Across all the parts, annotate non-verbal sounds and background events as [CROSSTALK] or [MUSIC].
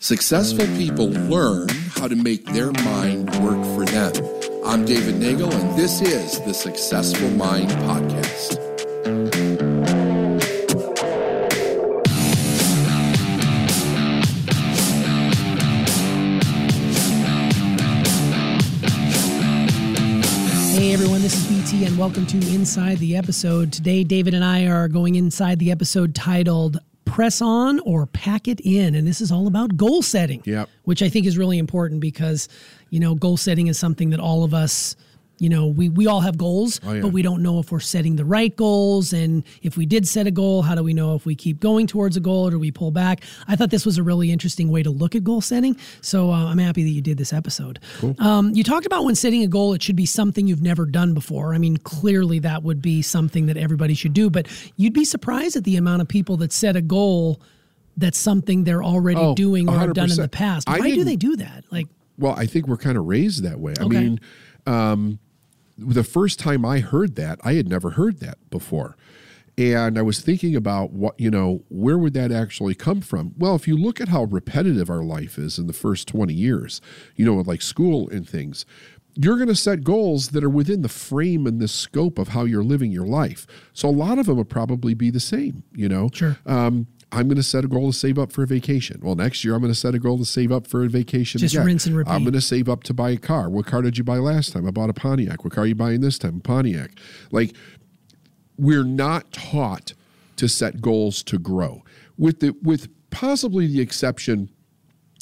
Successful people learn how to make their mind work for them. I'm David Nagel, and this is the Successful Mind Podcast. Hey everyone, this is BT and welcome to Inside the Episode. Today, David and I are going inside the episode titled Press On or Pack It In. And this is all about goal setting, Yep. which I think is really important because, you know, goal setting is something that all of us, you know, we, we all have goals, Oh, yeah. but we don't know if we're setting the right goals. And if we did set a goal, how do we know if we keep going towards a goal or do we pull back? I thought this was a really interesting way to look at goal setting. So uh, I'm happy that you did this episode. Um, you talked about when setting a goal, it should be something you've never done before. I mean, clearly that would be something that everybody should do, but you'd be surprised at the amount of people that set a goal that's something they're already Oh, doing or have done in the past. Why do they do that? Like, Well, I think we're kind of raised that way. I Okay. mean, um, the first time I heard that, I had never heard that before. And I was thinking about what, you know, where would that actually come from? Well, if you look at how repetitive our life is in the first 20 years, you know, like school and things, you're going to set goals that are within the frame and the scope of how you're living your life. So a lot of them will probably be the same, you know? Sure. Um, I'm going to set a goal to save up for a vacation. Well, next year I'm going to set a goal to save up for a vacation. Just again. rinse and repeat. I'm going to save up to buy a car. What car did you buy last time? I bought a Pontiac. What car are you buying this time? A Pontiac. Like we're not taught to set goals to grow. With the with possibly the exception,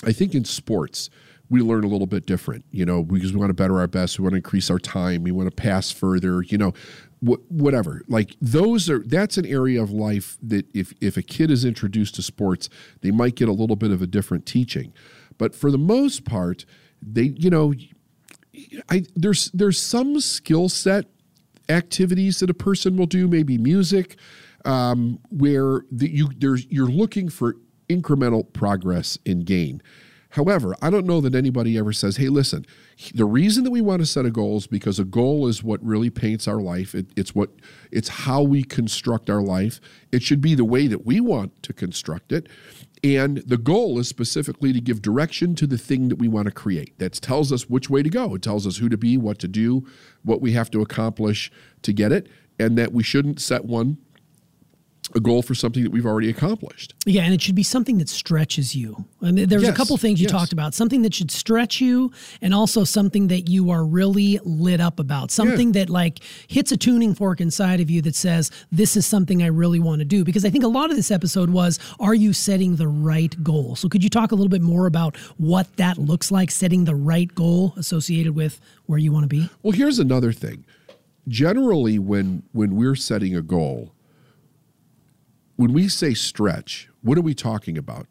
I think in sports we learn a little bit different, you know, because we want to better our best, we want to increase our time, we want to pass further, you know, wh- whatever. Like those are that's an area of life that if if a kid is introduced to sports, they might get a little bit of a different teaching. But for the most part, they, you know, I there's there's some skill set activities that a person will do, maybe music, um, where the, you there's you're looking for incremental progress and gain. However, I don't know that anybody ever says, "Hey, listen, the reason that we want to set a goal is because a goal is what really paints our life. It, it's what it's how we construct our life. It should be the way that we want to construct it." And the goal is specifically to give direction to the thing that we want to create. That tells us which way to go. It tells us who to be, what to do, what we have to accomplish to get it, and that we shouldn't set one a goal for something that we've already accomplished. Yeah, and it should be something that stretches you. And there's a couple things you yes. talked about. Something that should stretch you and also something that you are really lit up about. Something that like hits a tuning fork inside of you that says, This is something I really want to do. Because I think a lot of this episode was, Are you setting the right goal? So could you talk a little bit more about what that looks like, setting the right goal associated with where you want to be? Well, here's another thing. Generally, when when we're setting a goal, when we say stretch, what are we talking about?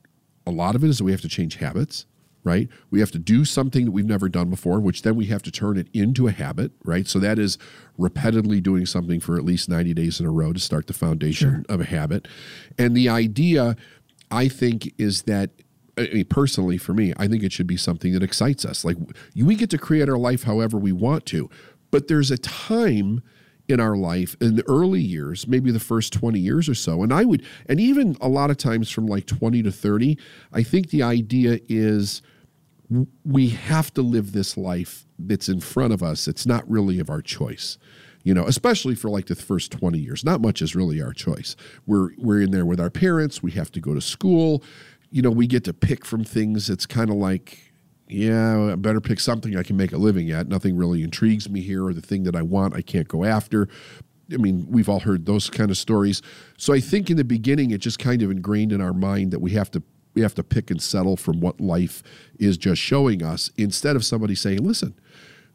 A lot of it is that we have to change habits, right? We have to do something that we've never done before, which then we have to turn it into a habit, right? So that is repeatedly doing something for at least 90 days in a row to start the foundation of a habit. And the idea, I think, is that I mean, personally for me, I think it should be something that excites us. Like we get to create our life however we want to, but there's a time in our life in the early years, maybe the first 20 years or so. And I would, and even a lot of times from like 20 to 30, I think the idea is we have to live this life that's in front of us. It's not really of our choice. You know, especially for like the first 20 years. Not much is really our choice. We're we're in there with our parents, we have to go to school. You know, we get to pick from things. It's kind of like yeah, I better pick something I can make a living at. Nothing really intrigues me here, or the thing that I want I can't go after. I mean, we've all heard those kind of stories. So I think in the beginning, it just kind of ingrained in our mind that we have to we have to pick and settle from what life is just showing us, instead of somebody saying, "Listen,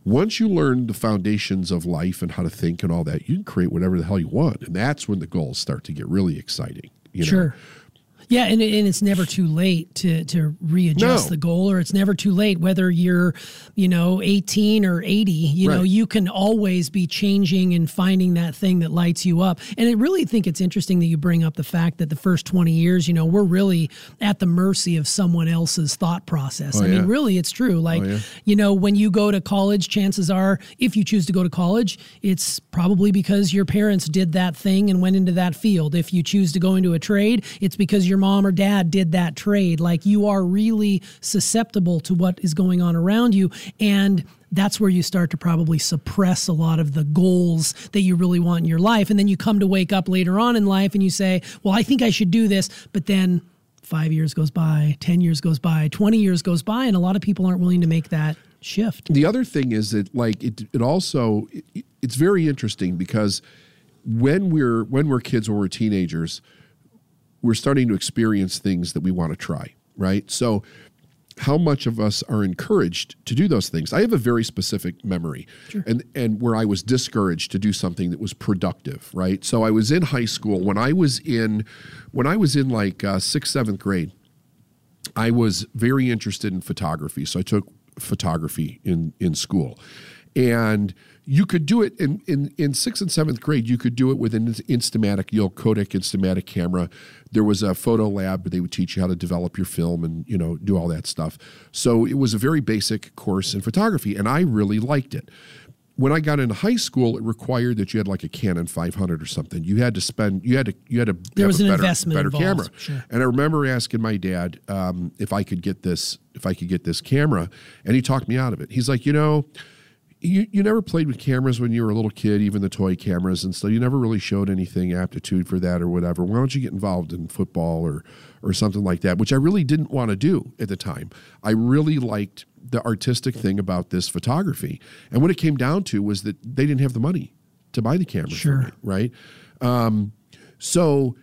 once you learn the foundations of life and how to think and all that, you can create whatever the hell you want." And that's when the goals start to get really exciting. You know? Sure. Yeah, and, and it's never too late to to readjust No. the goal, or it's never too late whether you're, you know, 18 or 80. You know, you can always be changing and finding that thing that lights you up. And I really think it's interesting that you bring up the fact that the first 20 years, you know, we're really at the mercy of someone else's thought process. Oh, I mean, really, it's true. Oh, like, yeah. you know, when you go to college, chances are, if you choose to go to college, it's probably because your parents did that thing and went into that field. If you choose to go into a trade, it's because your mom or dad did that trade. Like you are really susceptible to what is going on around you. And that's where you start to probably suppress a lot of the goals that you really want in your life. And then you come to wake up later on in life and you say, well, I think I should do this. But then five years goes by, 10 years goes by, 20 years goes by, and a lot of people aren't willing to make that shift. The other thing is that like it, it also it, it's very interesting because when we're when we're kids or we're teenagers, we're starting to experience things that we want to try, right? So how much of us are encouraged to do those things. I have a very specific memory, sure. and and where I was discouraged to do something that was productive, right? So I was in high school when I was in when I was in like uh, sixth seventh grade. I was very interested in photography, so I took photography in in school, and you could do it in, in, in sixth and seventh grade. You could do it with an Instamatic, you know, Kodak Instamatic camera. There was a photo lab where they would teach you how to develop your film and you know do all that stuff. So it was a very basic course in photography, and I really liked it. When I got into high school, it required that you had like a Canon 500 or something. You had to spend, you had to, you had to there was an better, investment better involved. camera. Sure. And I remember asking my dad um, if I could get this, if I could get this camera, and he talked me out of it. He's like, you know you, you never played with cameras when you were a little kid, even the toy cameras and so You never really showed anything aptitude for that or whatever. Why don't you get involved in football or or something like that? Which I really didn't want to do at the time. I really liked the artistic thing about this photography, and what it came down to was that they didn't have the money to buy the camera. Sure. Me, right. Um, so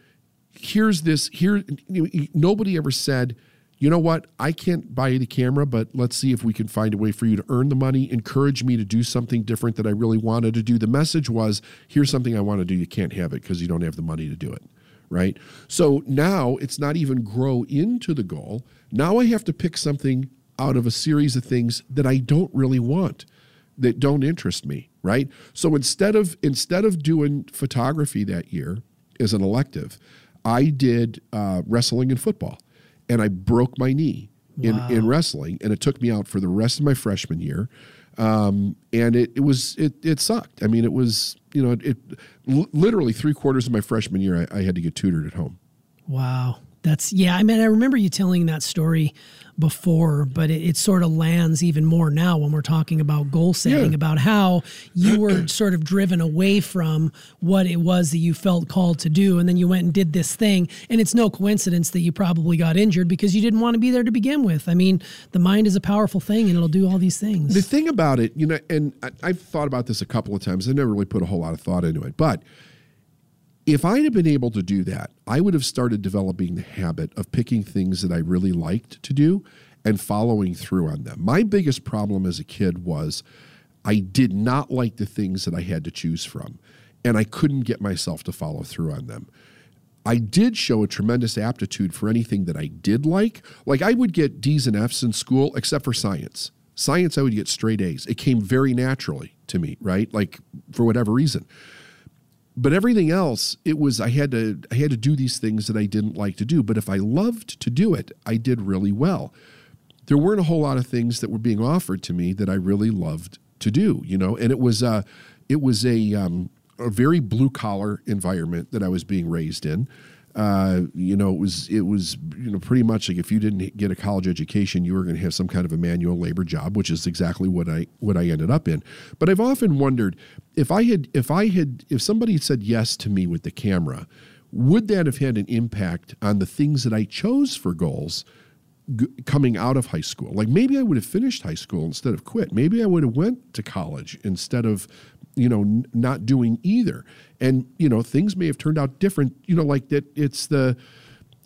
here's this. Here, you know, nobody ever said you know what? I can't buy the camera, but let's see if we can find a way for you to earn the money, encourage me to do something different that I really wanted to do. The message was here's something I want to do. You can't have it because you don't have the money to do it. Right. So now it's not even grow into the goal. Now I have to pick something out of a series of things that I don't really want that don't interest me right so instead of instead of doing photography that year as an elective i did uh, wrestling and football and I broke my knee in, wow. in wrestling, and it took me out for the rest of my freshman year. Um, and it, it was it it sucked. I mean, it was you know it, it literally three quarters of my freshman year I, I had to get tutored at home. Wow, that's yeah. I mean, I remember you telling that story before, but it, it, sort of lands even more now when we're talking about goal setting, yeah. about how you were [CLEARS THROAT] sort of driven away from what it was that you felt called to do. And then you went and did this thing. And it's no coincidence that you probably got injured because you didn't want to be there to begin with. I mean, the mind is a powerful thing and it'll do all these things. The thing about it, you know, and I, I've thought about this a couple of times, I never really put a whole lot of thought into it, but if I had been able to do that, I would have started developing the habit of picking things that I really liked to do and following through on them. My biggest problem as a kid was I did not like the things that I had to choose from, and I couldn't get myself to follow through on them. I did show a tremendous aptitude for anything that I did like. Like I would get D's and F's in school, except for science. Science, I would get straight A's. It came very naturally to me, right? Like for whatever reason but everything else it was i had to i had to do these things that i didn't like to do. But if i loved to do it i did really well. There weren't a whole lot of things that were being offered to me that i really loved to do you know? And it was a it was a um, a very blue collar environment that i was being raised in uh, you know, it was it was you know pretty much like if you didn't get a college education, you were going to have some kind of a manual labor job, which is exactly what I what I ended up in. But I've often wondered if I had if I had if somebody said yes to me with the camera, would that have had an impact on the things that I chose for goals? Coming out of high school like maybe i would have finished high school instead of quit maybe i would have went to college instead of you know n- not doing either. And you know things may have turned out different you know like that it's the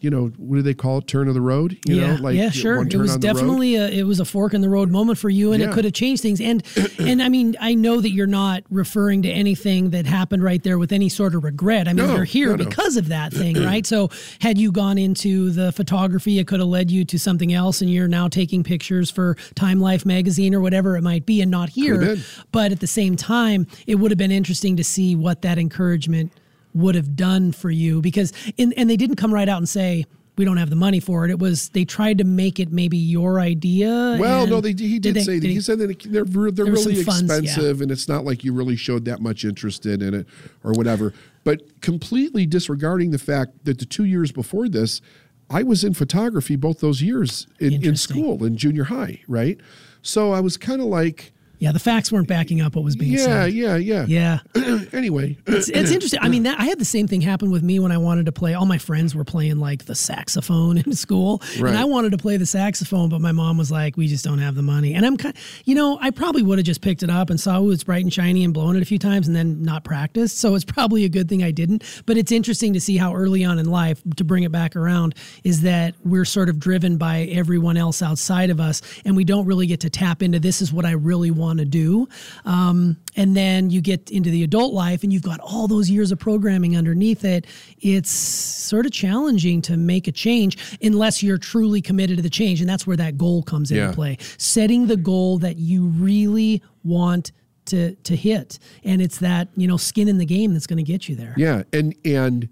you know, what do they call it? Turn of the road. You yeah, know, like yeah, sure. It was definitely a it was a fork in the road moment for you, and yeah. it could have changed things. And [CLEARS THROAT] and I mean, I know that you're not referring to anything that happened right there with any sort of regret. I mean, no, you're here no, because no. of that thing, [CLEARS THROAT] right? So had you gone into the photography, it could have led you to something else, and you're now taking pictures for Time Life magazine or whatever it might be, and not here. But at the same time, it would have been interesting to see what that encouragement would have done for you because in, and they didn't come right out and say we don't have the money for it. It was they tried to make it maybe your idea. Well, no, they he did, did say that. He, he said that they're they're really expensive, yeah. and it's not like you really showed that much interest in it or whatever. But completely disregarding the fact that the two years before this, I was in photography both those years in, in school in junior high, right? So I was kind of like, Yeah, the facts weren't backing up what was being yeah, said. yeah, yeah, Yeah. Yeah. [CLEARS THROAT] anyway, [CLEARS THROAT] It's, it's interesting. I mean, that, I had the same thing happen with me when I wanted to play. All my friends were playing like the saxophone [LAUGHS] in school, Right. and I wanted to play the saxophone, but my mom was like, "We just don't have the money." And I'm kind, you know, I probably would have just picked it up and saw, "Oh, it's bright and shiny," and blown it a few times, and then not practiced. So it's probably a good thing I didn't. But it's interesting to see how early on in life, to bring it back around, is that we're sort of driven by everyone else outside of us, and we don't really get to tap into this is what I really want to do. Um, and then you get into the adult life and you've got all those years of programming underneath it. It's sort of challenging to make a change unless you're truly committed to the change. And that's where that goal comes Yeah. into play. Setting the goal that you really want to to hit. And it's that, you know, skin in the game that's going to get you there. Yeah, and and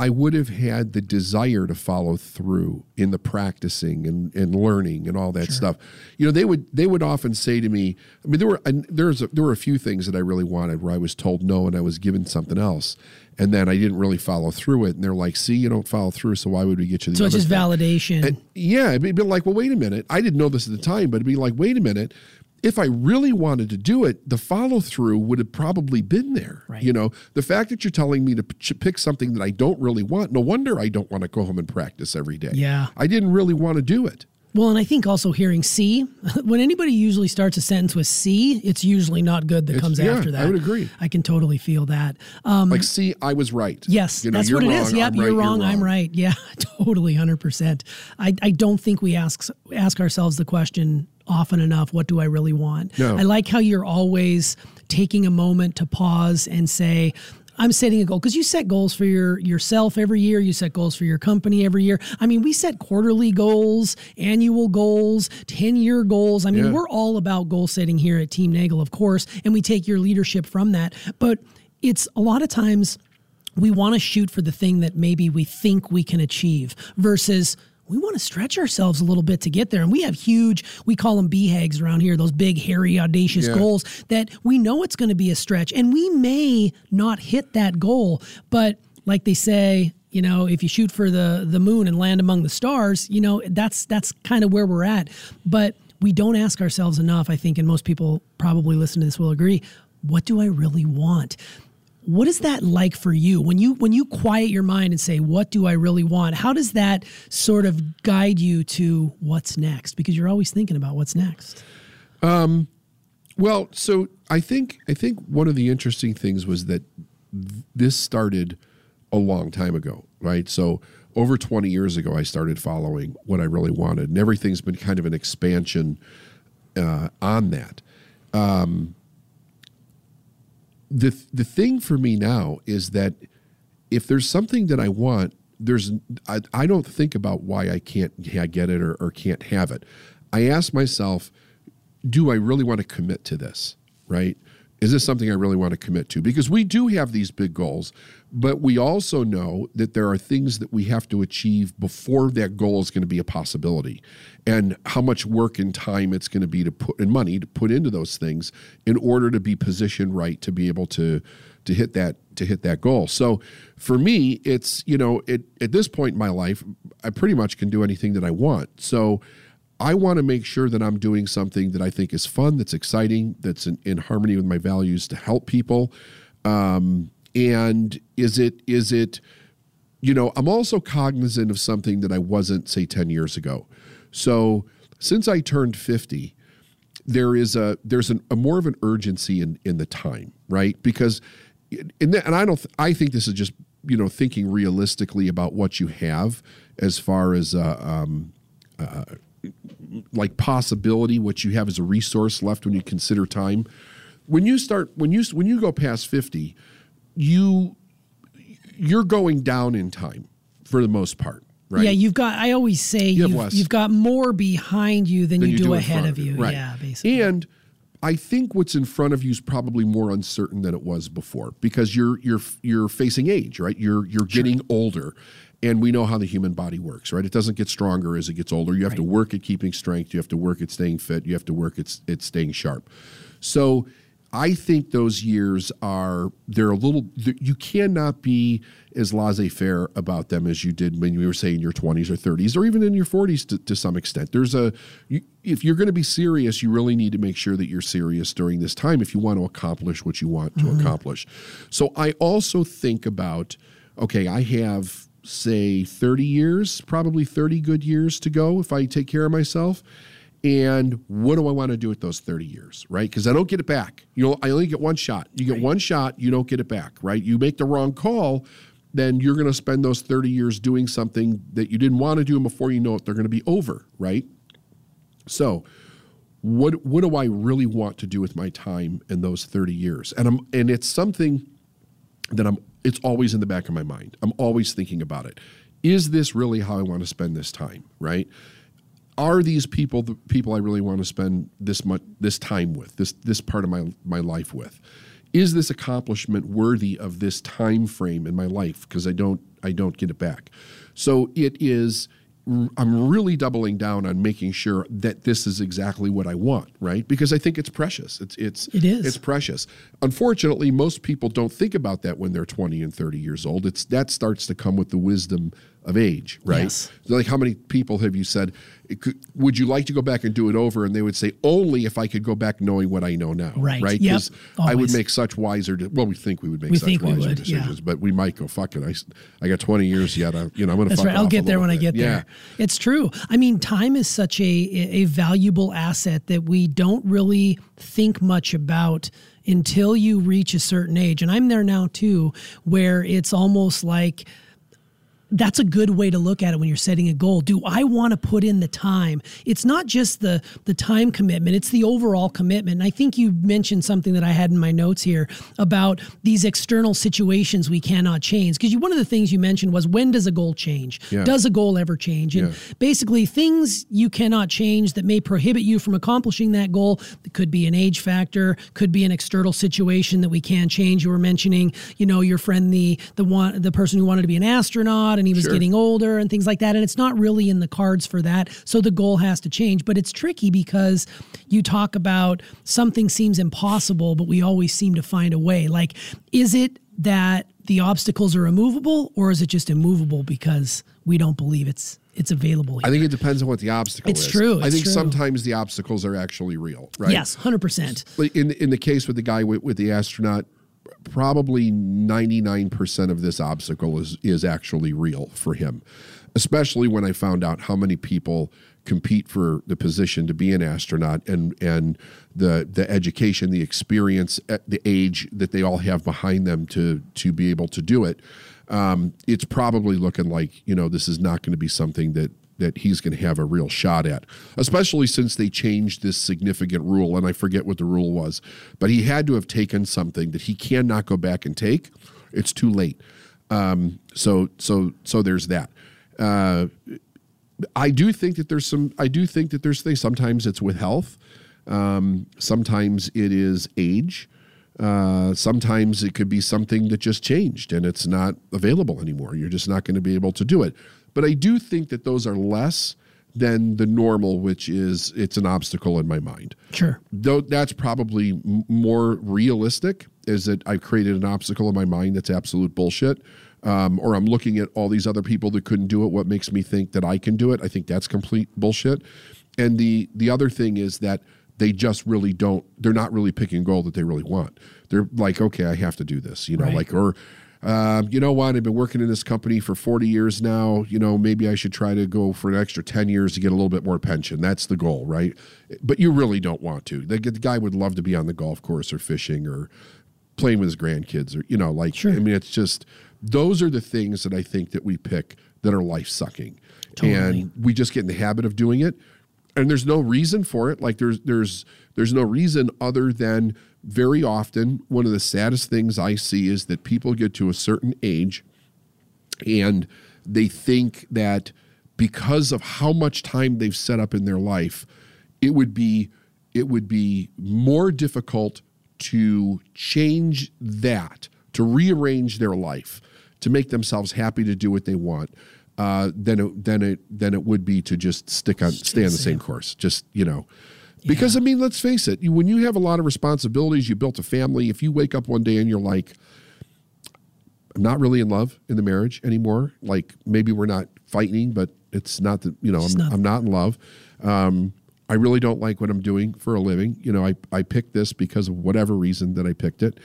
I would have had the desire to follow through in the practicing and, and learning and all that stuff. You know, they would they would often say to me, I mean, there were and there's a, there were a few things that I really wanted where I was told no and I was given something else, and then I didn't really follow through it. And they're like, "See, you don't follow through, so why would we get you the?" So it's just thing?" validation. And yeah, it'd be like, well, wait a minute. I didn't know this at the time, but it'd be like, wait a minute. If I really wanted to do it, the follow through would have probably been there. Right. You know, the fact that you're telling me to p- pick something that I don't really want, no wonder I don't want to go home and practice every day. Yeah. I didn't really want to do it. Well, and I think also hearing C, [LAUGHS] when anybody usually starts a sentence with C, it's usually not good that It's- comes yeah, after that. I would agree. I can totally feel that. Um, Like, C, I was right. Yes, You know, that's what it wrong, is. Yep, I'm you're right, wrong, I'm right. Yeah, [LAUGHS] totally, hundred percent. I I don't think we ask ask ourselves the question often enough. What do I really want? No. I like how you're always taking a moment to pause and say. I'm setting a goal because you set goals for your yourself every year. You set goals for your company every year. I mean, we set quarterly goals, annual goals, 10 year goals. I mean, Yeah. we're all about goal setting here at Team Nagel, of course, and we take your leadership from that. But it's a lot of times we want to shoot for the thing that maybe we think we can achieve versus we want to stretch ourselves a little bit to get there. And we have huge, we call them BHAGs around here, those big, hairy, audacious Yeah. goals that we know it's going to be a stretch. And we may not hit that goal, but like they say, you know, if you shoot for the the moon and land among the stars, you know, that's that's kind of where we're at. But we don't ask ourselves enough, I think, and most people probably listen to this will agree, what do I really want? What is that like for you when you when you quiet your mind and say what do i really want how does that sort of guide you to what's next because you're always thinking about what's next Well, so I think I think one of the interesting things was that th- this started a long time ago, right? So over 20 years ago, I started following what I really wanted, and everything's been kind of an expansion uh, on that. Um, the the thing for me now is that if there's something that I want, there's I, I don't think about why I can't yeah, get it or, or can't have it. I ask myself, do I really want to commit to this? Right? Is this something I really want to commit to? Because we do have these big goals, but we also know that there are things that we have to achieve before that goal is going to be a possibility. And how much work and time it's going to be to put and money to put into those things in order to be positioned right to be able to to hit that to hit that goal. So for me, it's you know, it, at this point in my life, I pretty much can do anything that I want. So I want to make sure that I'm doing something that I think is fun, that's exciting, that's in, in harmony with my values to help people. Um, and is it is it, you know, I'm also cognizant of something that I wasn't say 10 years ago. So since I turned 50, there is a there's an, a more of an urgency in in the time, right? Because and, and I don't I think this is just you know thinking realistically about what you have as far as uh, um, uh, like possibility, what you have as a resource left when you consider time. When you start when you when you go past fifty, you you're going down in time for the most part, right? yeah you've got i always say You have you've, you've got more behind you than, than you, do, in ahead of you Right. yeah basically And I think what's in front of you is probably more uncertain than it was before because you're you're you're facing age, right? You're you're getting older. And we know how the human body works, right? It doesn't get stronger as it gets older. You have to work at keeping strength. You have to work at staying fit. You have to work at, at staying sharp. So I think those years are they're a little you cannot be as laissez-faire about them as you did when you were saying in your 20s or 30s or even in your 40s to, to some extent. There's a you, if you're going to be serious, you really need to make sure that you're serious during this time if you want to accomplish what you want to mm-hmm. accomplish. So I also think about okay, I have say 30 years, probably 30 good years to go if I take care of myself and what do I want to do with those 30 years, right? Because I don't get it back. You know, I only get one shot. You get right. one shot, you don't get it back, right? You make the wrong call, then you're going to spend those 30 years doing something that you didn't want to do, and before you know it, they're going to be over, right? So, what what do I really want to do with my time in those 30 years? And I'm and it's something that I'm it's always in the back of my mind. I'm always thinking about it. Is this really how I want to spend this time, right? are these people the people I really want to spend this much this time with, this this part of my my life with? Is this accomplishment worthy of this time frame in my life? Because I don't I don't get it back. So it is I'm really doubling down on making sure that this is exactly what I want, right? Because I think it's precious. It's it's it is. it's precious. Unfortunately, most people don't think about that when they're 20 and 30 years old. It's that starts to come with the wisdom of age, right? Yes. Like how many people have you said, could, would you like to go back and do it over? And they would say, only if I could go back knowing what I know now, right? Right? Because yep. I would make such wiser. De- well, we think we would make we such wiser would, decisions, yeah. but we might go fuck it. I, I got 20 years yet. I, you know, I'm going to. That's right. I'll get there when bit. I get yeah. there. It's true. I mean, time is such a a valuable asset that we don't really think much about until you reach a certain age. And I'm there now too, where it's almost like that's a good way to look at it when you're setting a goal. Do I want to put in the time? It's not just the the time commitment, it's the overall commitment. And I think you mentioned something that I had in my notes here about these external situations we cannot change. Because one of the things you mentioned was when does a goal change? Yeah. Does a goal ever change? And yeah. basically things you cannot change that may prohibit you from accomplishing that goal. It could be an age factor, could be an external situation that we can't change. You were mentioning, you know, your friend the the one the person who wanted to be an astronaut and he was sure. getting older and things like that. And it's not really in the cards for that. So the goal has to change. But it's tricky because you talk about something seems impossible, but we always seem to find a way. Like, is it that the obstacles are immovable or is it just immovable because we don't believe it's it's available. Here. I think it depends on what the obstacle it's is. It's true. It's I think true. sometimes the obstacles are actually real, right? Yes, hundred percent. In in the case with the guy with, with the astronaut, probably 99% of this obstacle is is actually real for him especially when i found out how many people compete for the position to be an astronaut and and the the education the experience the age that they all have behind them to to be able to do it. Um, it's probably looking like you know this is not going to be something that that he's going to have a real shot at, especially since they changed this significant rule. And I forget what the rule was, but he had to have taken something that he cannot go back and take. It's too late. Um, so so so there's that. Uh, I do think that there's some. I do think that there's things. Sometimes it's with health. Um, sometimes it is age. Uh, sometimes it could be something that just changed and it's not available anymore. You're just not going to be able to do it. But I do think that those are less than the normal, which is it's an obstacle in my mind. Sure. Though that's probably m- more realistic, is that I've created an obstacle in my mind that's absolute bullshit. Um, or I'm looking at all these other people that couldn't do it. What makes me think that I can do it? I think that's complete bullshit. And the the other thing is that they just really don't. They're not really picking goal that they really want. They're like, okay, I have to do this, you know, right. like or um, you know what? I've been working in this company for 40 years now. You know, maybe I should try to go for an extra 10 years to get a little bit more pension. That's the goal, right? But you really don't want to. The, the guy would love to be on the golf course or fishing or playing with his grandkids or, you know, like, sure. I mean, it's just, those are the things that I think that we pick that are life sucking. Totally. And we just get in the habit of doing it. And there's no reason for it. Like there's, there's, there's no reason other than very often, one of the saddest things I see is that people get to a certain age and they think that because of how much time they've set up in their life, it would be it would be more difficult to change that, to rearrange their life, to make themselves happy to do what they want, uh, than it than it than it would be to just stick on stay on the same course. Just you know, Because Yeah. I mean, let's face it, when you have a lot of responsibilities, you built a family, if you wake up one day and you're like, I'm not really in love in the marriage anymore. Like maybe we're not fighting, but it's not that, you know, I'm, not- I'm not in love. Um, I really don't like what I'm doing for a living. You know, I, I picked this because of whatever reason that I picked it.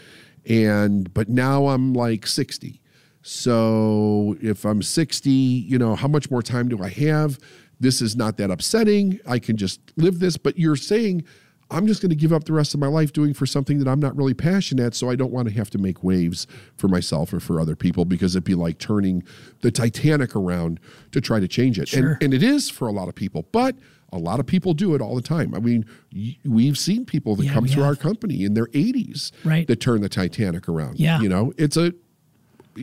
And, but now I'm like 60. So if I'm 60, you know, how much more time do I have? This is not that upsetting. I can just live this. But you're saying, I'm just going to give up the rest of my life doing for something that I'm not really passionate at. So I don't want to have to make waves for myself or for other people because it'd be like turning the Titanic around to try to change it. Sure. And, and it is for a lot of people, but a lot of people do it all the time. I mean, we've seen people that Yeah, come through our company in their 80s Right. that turn the Titanic around. Yeah. You know, it's a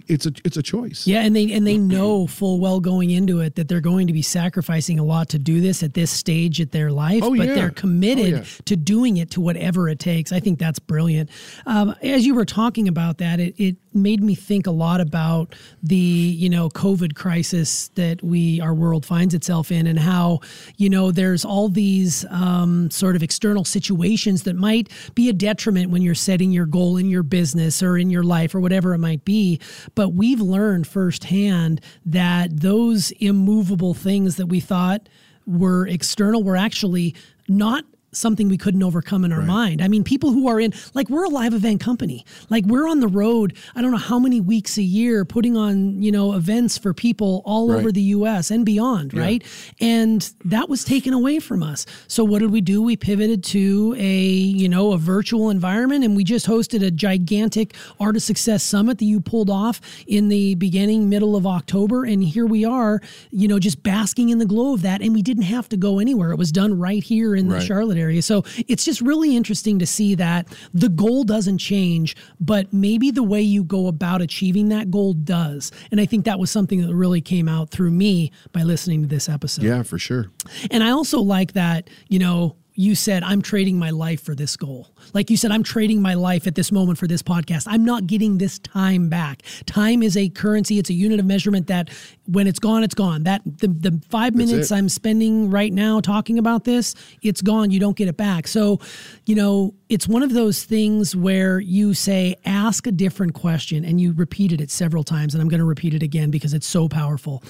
it's a it's a choice. Yeah, and they and they know full well going into it that they're going to be sacrificing a lot to do this at this stage at their life, Oh, but yeah. they're committed Oh, yeah. to doing it to whatever it takes. I think that's brilliant. Um, as you were talking about that, it, it made me think a lot about the you know COVID crisis that we our world finds itself in, and how you know there's all these um, sort of external situations that might be a detriment when you're setting your goal in your business or in your life or whatever it might be. But we've learned firsthand that those immovable things that we thought were external were actually not something we couldn't overcome in our mind. I mean, people who are in, like, we're a live event company. Like, we're on the road, I don't know how many weeks a year putting on, you know, events for people all Right. over the US and beyond, right? And that was taken away from us. So, what did we do? We pivoted to a, you know, a virtual environment and we just hosted a gigantic Art of Success Summit that you pulled off in the beginning, middle of October. And here we are, you know, just basking in the glow of that. And we didn't have to go anywhere. It was done right here in the Right. Charlotte area. So it's just really interesting to see that the goal doesn't change, but maybe the way you go about achieving that goal does. And I think that was something that really came out through me by listening to this episode. Yeah, for sure. And I also like that, you know, you said, I'm trading my life for this goal. Like you said, I'm trading my life at this moment for this podcast. I'm not getting this time back. Time is a currency, it's a unit of measurement that when it's gone, it's gone. That the, the five minutes. I'm spending right now talking about this, it's gone. You don't get it back. So, you know, it's one of those things where you say, ask a different question, and you repeated it several times. And I'm going to repeat it again because it's so powerful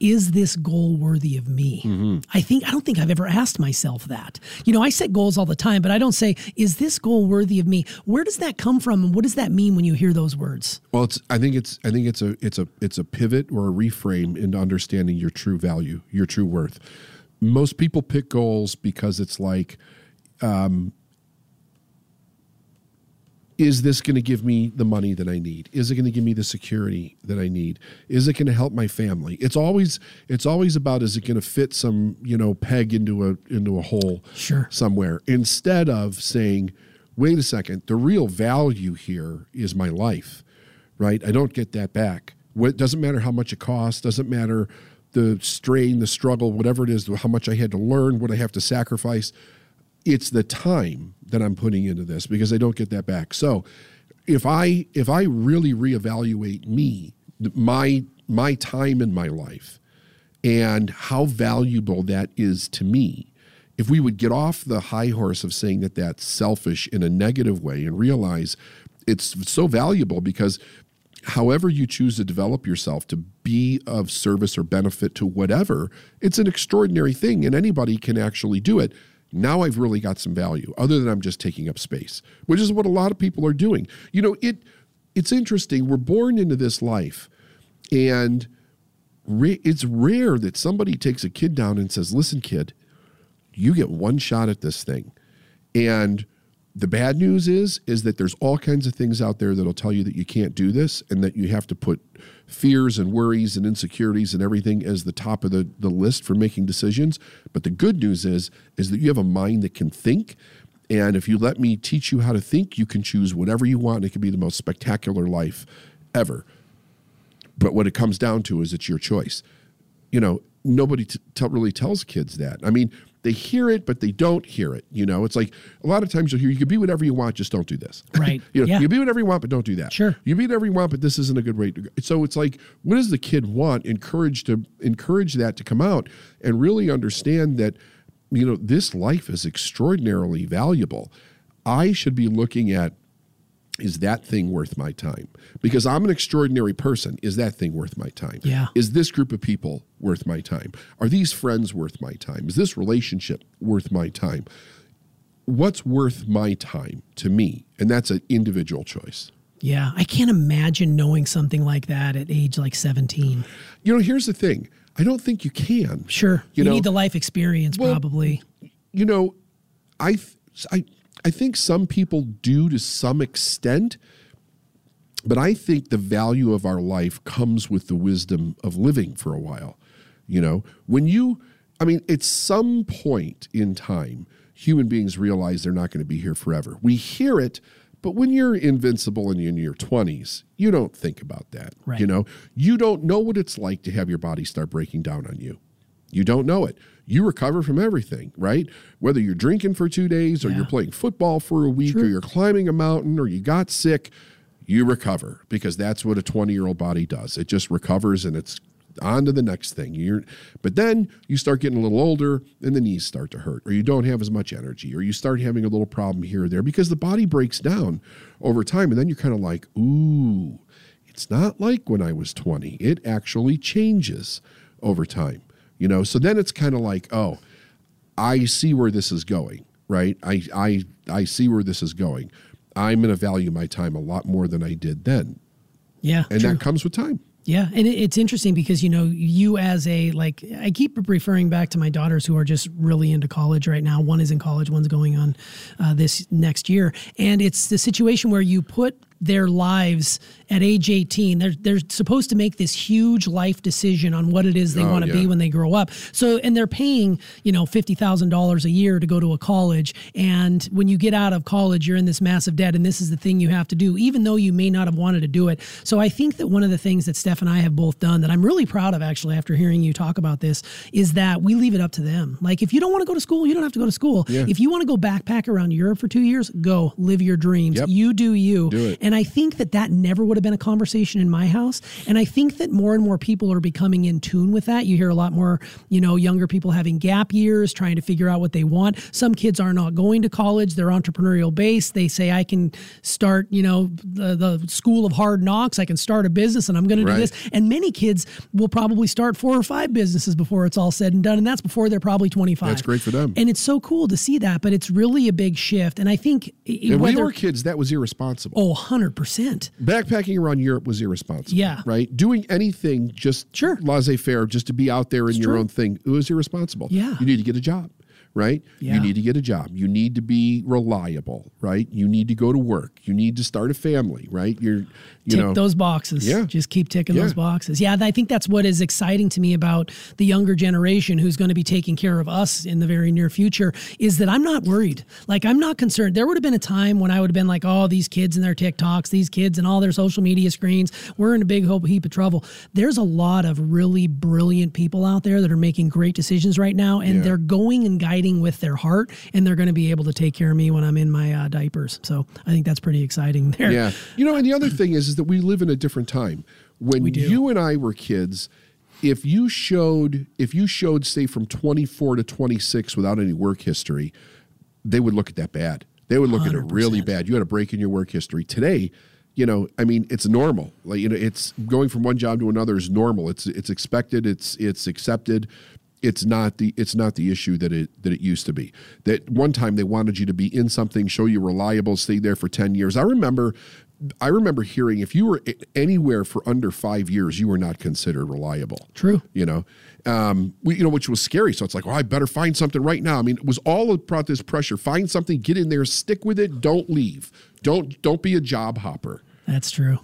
is this goal worthy of me? I think I don't think I've ever asked myself that. You know, I set goals all the time, but I don't say, is this goal worthy of me? Where does that come from and what does that mean when you hear those words? Well, it's I think it's I think it's a it's a it's a pivot or a reframe into understanding your true value, your true worth. Most people pick goals because it's like, um, is this going to give me the money that I need? Is it going to give me the security that I need? Is it going to help my family? It's always it's always about is it going to fit some you know peg into a into a hole Sure. somewhere instead of saying, wait a second, the real value here is my life, right? I don't get that back. What doesn't matter how much it costs, doesn't matter the strain, the struggle, whatever it is, how much I had to learn, what I have to sacrifice. It's the time that I'm putting into this because I don't get that back. So if I if I really reevaluate me, my my time in my life, and how valuable that is to me. If we would get off the high horse of saying that that's selfish in a negative way and realize it's so valuable because however you choose to develop yourself to be of service or benefit to whatever, it's an extraordinary thing and anybody can actually do it. Now I've really got some value other than I'm just taking up space, which is what a lot of people are doing. You know, it it's interesting. We're born into this life and it's rare that somebody takes a kid down and says, "Listen, kid, you get one shot at this thing." And the bad news is is that there's all kinds of things out there that'll tell you that you can't do this and that you have to put fears and worries and insecurities and everything as the top of the, the list for making decisions. But the good news is is that you have a mind that can think. And if you let me teach you how to think, you can choose whatever you want. And it can be the most spectacular life ever. But what it comes down to is it's your choice. You know, nobody t- tell really tells kids that. I mean, they hear it, but they don't hear it. You know, it's like a lot of times you'll hear you can be whatever you want, just don't do this. [LAUGHS] Right. you know, Yeah. you can be whatever you want, but don't do that. Sure. You can be whatever you want, but this isn't a good way to go. So it's like, what does the kid want? Encourage to encourage that to come out and really understand that you know, this life is extraordinarily valuable. I should be looking at is that thing worth my time? Because I'm an extraordinary person. Is that thing worth my time? Yeah. Is this group of people worth my time? Are these friends worth my time? Is this relationship worth my time? What's worth my time to me? And that's an individual choice. Yeah, I can't imagine knowing something like that at age like 17. You know, here's the thing. I don't think you can. Sure. You, You know- need the life experience, Well, probably. you know, I, I, I think some people do to some extent, but I think the value of our life comes with the wisdom of living for a while. You know, when you, I mean, at some point in time, human beings realize they're not going to be here forever. We hear it, but when you're invincible and you're in your 20s, you don't think about that. Right. You know, you don't know what it's like to have your body start breaking down on you. You don't know it. You recover from everything, right? Whether you're drinking for two days or Yeah. you're playing football for a week or you're climbing a mountain or you got sick, you recover because that's what a 20 year old body does. It just recovers and it's on to the next thing. You're, but then you start getting a little older and the knees start to hurt or you don't have as much energy or you start having a little problem here or there because the body breaks down over time. And then you're kind of like, ooh, it's not like when I was 20. It actually changes over time. You know, so then it's kind of like, oh, I see where this is going, right? I I I see where this is going. I'm going to value my time a lot more than I did then, Yeah. and true. that comes with time. Yeah, and it's interesting because you know you as a like I keep referring back to my daughters who are just really into college right now. One is in college, one's going on uh, this next year, and it's the situation where you put their lives at age 18 they're they're supposed to make this huge life decision on what it is they Oh, want to be when they grow up. So and they're paying you know $50,000 a year to go to a college. And when you get out of college you're in this massive debt and this is the thing you have to do even though you may not have wanted to do it. So I think that one of the things that Steph and I have both done that I'm really proud of actually after hearing you talk about this is that we leave it up to them. Like if you don't want to go to school you don't have to go to school. Yeah. if you want to go backpack around Europe for 2 years go live your dreams. Yep. you do you. Do it. and I think that that never would have been a conversation in my house. And I think that more and more people are becoming in tune with that. You hear a lot more, you know, younger people having gap years, trying to figure out what they want. Some kids are not going to college, they're entrepreneurial based. They say, I can start, you know, the, the school of hard knocks, I can start a business and I'm going to do this. And many kids will probably start four or five businesses before it's all said and done. And that's before they're probably 25. That's great for them. And it's so cool to see that, but it's really a big shift. And I think And when we were kids, that was irresponsible. oh, 100%. Backpacking around Europe was irresponsible. Yeah. Right? Doing anything just Sure. laissez faire, just to be out there in your true. own thing, it was irresponsible. Yeah. You need to get a job, right? Yeah. You need to get a job. You need to be reliable, right? You need to go to work. You need to start a family, right? You're, you tick know, those boxes. Yeah. Just keep ticking Yeah. those boxes. Yeah, I think that's what is exciting to me about the younger generation who's going to be taking care of us in the very near future is that I'm not worried. Like I'm not concerned. There would have been a time when I would have been like, "Oh, these kids and their TikToks, these kids and all their social media screens, we're in a big heap of trouble." There's a lot of really brilliant people out there that are making great decisions right now and Yeah. they're going and guiding with their heart and they're going to be able to take care of me when I'm in my uh, diapers. So, I think that's pretty exciting [LAUGHS] there. Yeah. You know, and the other thing is, is that we live in a different time. When you and I were kids, if you showed, if you showed, say, from 24 to 26 without any work history, they would look at that bad. They would look at it really bad. You had a break in your work history. Today, you know, I mean, it's normal. Like you know, it's going from one job to another is normal. It's it's expected. It's it's accepted. It's not the it's not the issue that it that it used to be. That one time they wanted you to be in something, show you reliable, stay there for ten years. I remember, I remember hearing if you were anywhere for under five years, you were not considered reliable. True. you know? Um we, you know which was scary. So it's like well i better find something right now. I mean it was all about this pressure. Find something get in there stick with it. Don't leave. Don't don't be a job hopper That's true.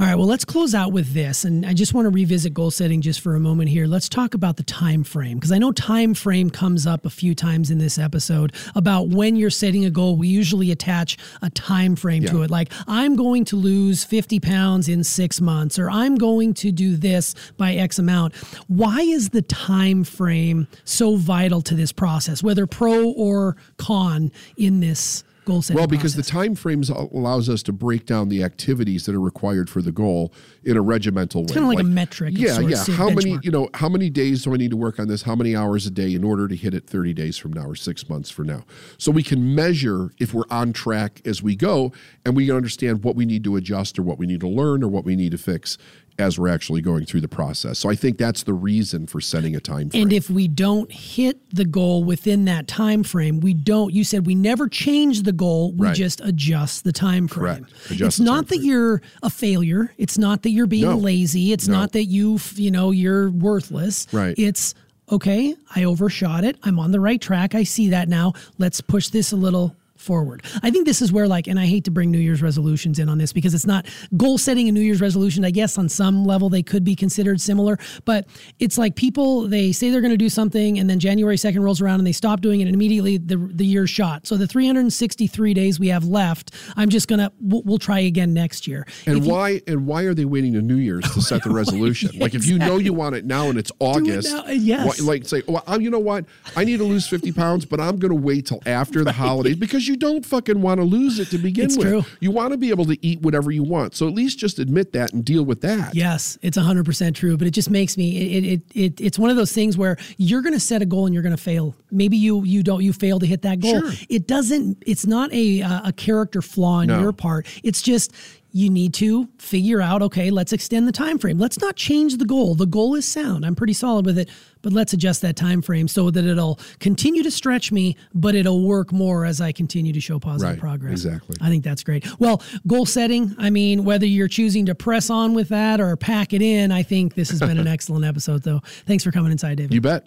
All right, well, let's close out with this, and I just want to revisit goal setting just for a moment here. Let's talk about the time frame because I know time frame comes up a few times in this episode about when you're setting a goal. We usually attach a time frame to it, like I'm going to lose 50 pounds in six months, or I'm going to do this by X amount. Why is the time frame so vital to this process, whether pro or con in this goal setting. Well, because process. the time frames allows us to break down the activities that are required for the goal in a regimental way. kind of like a metric, Yeah, yeah. How many, you know, how many days do I need to work on this? How many hours a day in order to hit it 30 days from now or six months from now? So we can measure if we're on track as we go and we can understand what we need to adjust or what we need to learn or what we need to fix as we're actually going through the process. So I think that's the reason for setting a time frame. And if we don't hit the goal within that time frame, we don't. You said we never change the goal; we Right. just adjust the time frame. Correct. Adjust it's not that frame. you're a failure. It's not that you're being No. lazy. It's No. not that you, you know, you're worthless. Right. It's okay. I overshot it. I'm on the right track. I see that now. Let's push this a little forward. I think this is where like and I hate to bring New Year's resolutions in on this because it's not goal setting and New Year's resolution. I guess on some level they could be considered similar, but it's like people they say they're going to do something and then January 2nd rolls around and they stop doing it and immediately the the year's shot. So the 363 days we have left, I'm just going to we'll, we'll try again next year. And If you- why and why are they waiting to New Year's to set the [LAUGHS] resolution? [LAUGHS] like if you know you want it now and it's August, now, yes. why- like say, well, you know what? I need to lose 50 pounds, but I'm going to wait till after the holidays because you don't fucking want to lose it to begin It's with. true. You want to be able to eat whatever you want. So at least just admit that and deal with that. Yes, it's 100% true, but it just makes me it it, it it's one of those things where you're going to set a goal and you're going to fail. Maybe you you don't you fail to hit that goal. Sure. It doesn't it's not a uh, a character flaw on No. your part. It's just you need to figure out okay, let's extend the time frame. Let's not change the goal. The goal is sound. I'm pretty solid with it, but let's adjust that time frame so that it'll continue to stretch me, but it'll work more as I continue to show positive Right, progress. exactly. I think that's great. Well, goal setting, I mean, whether you're choosing to press on with that or pack it in, I think this has been an [LAUGHS] excellent episode, though. Thanks for coming inside, David. You bet.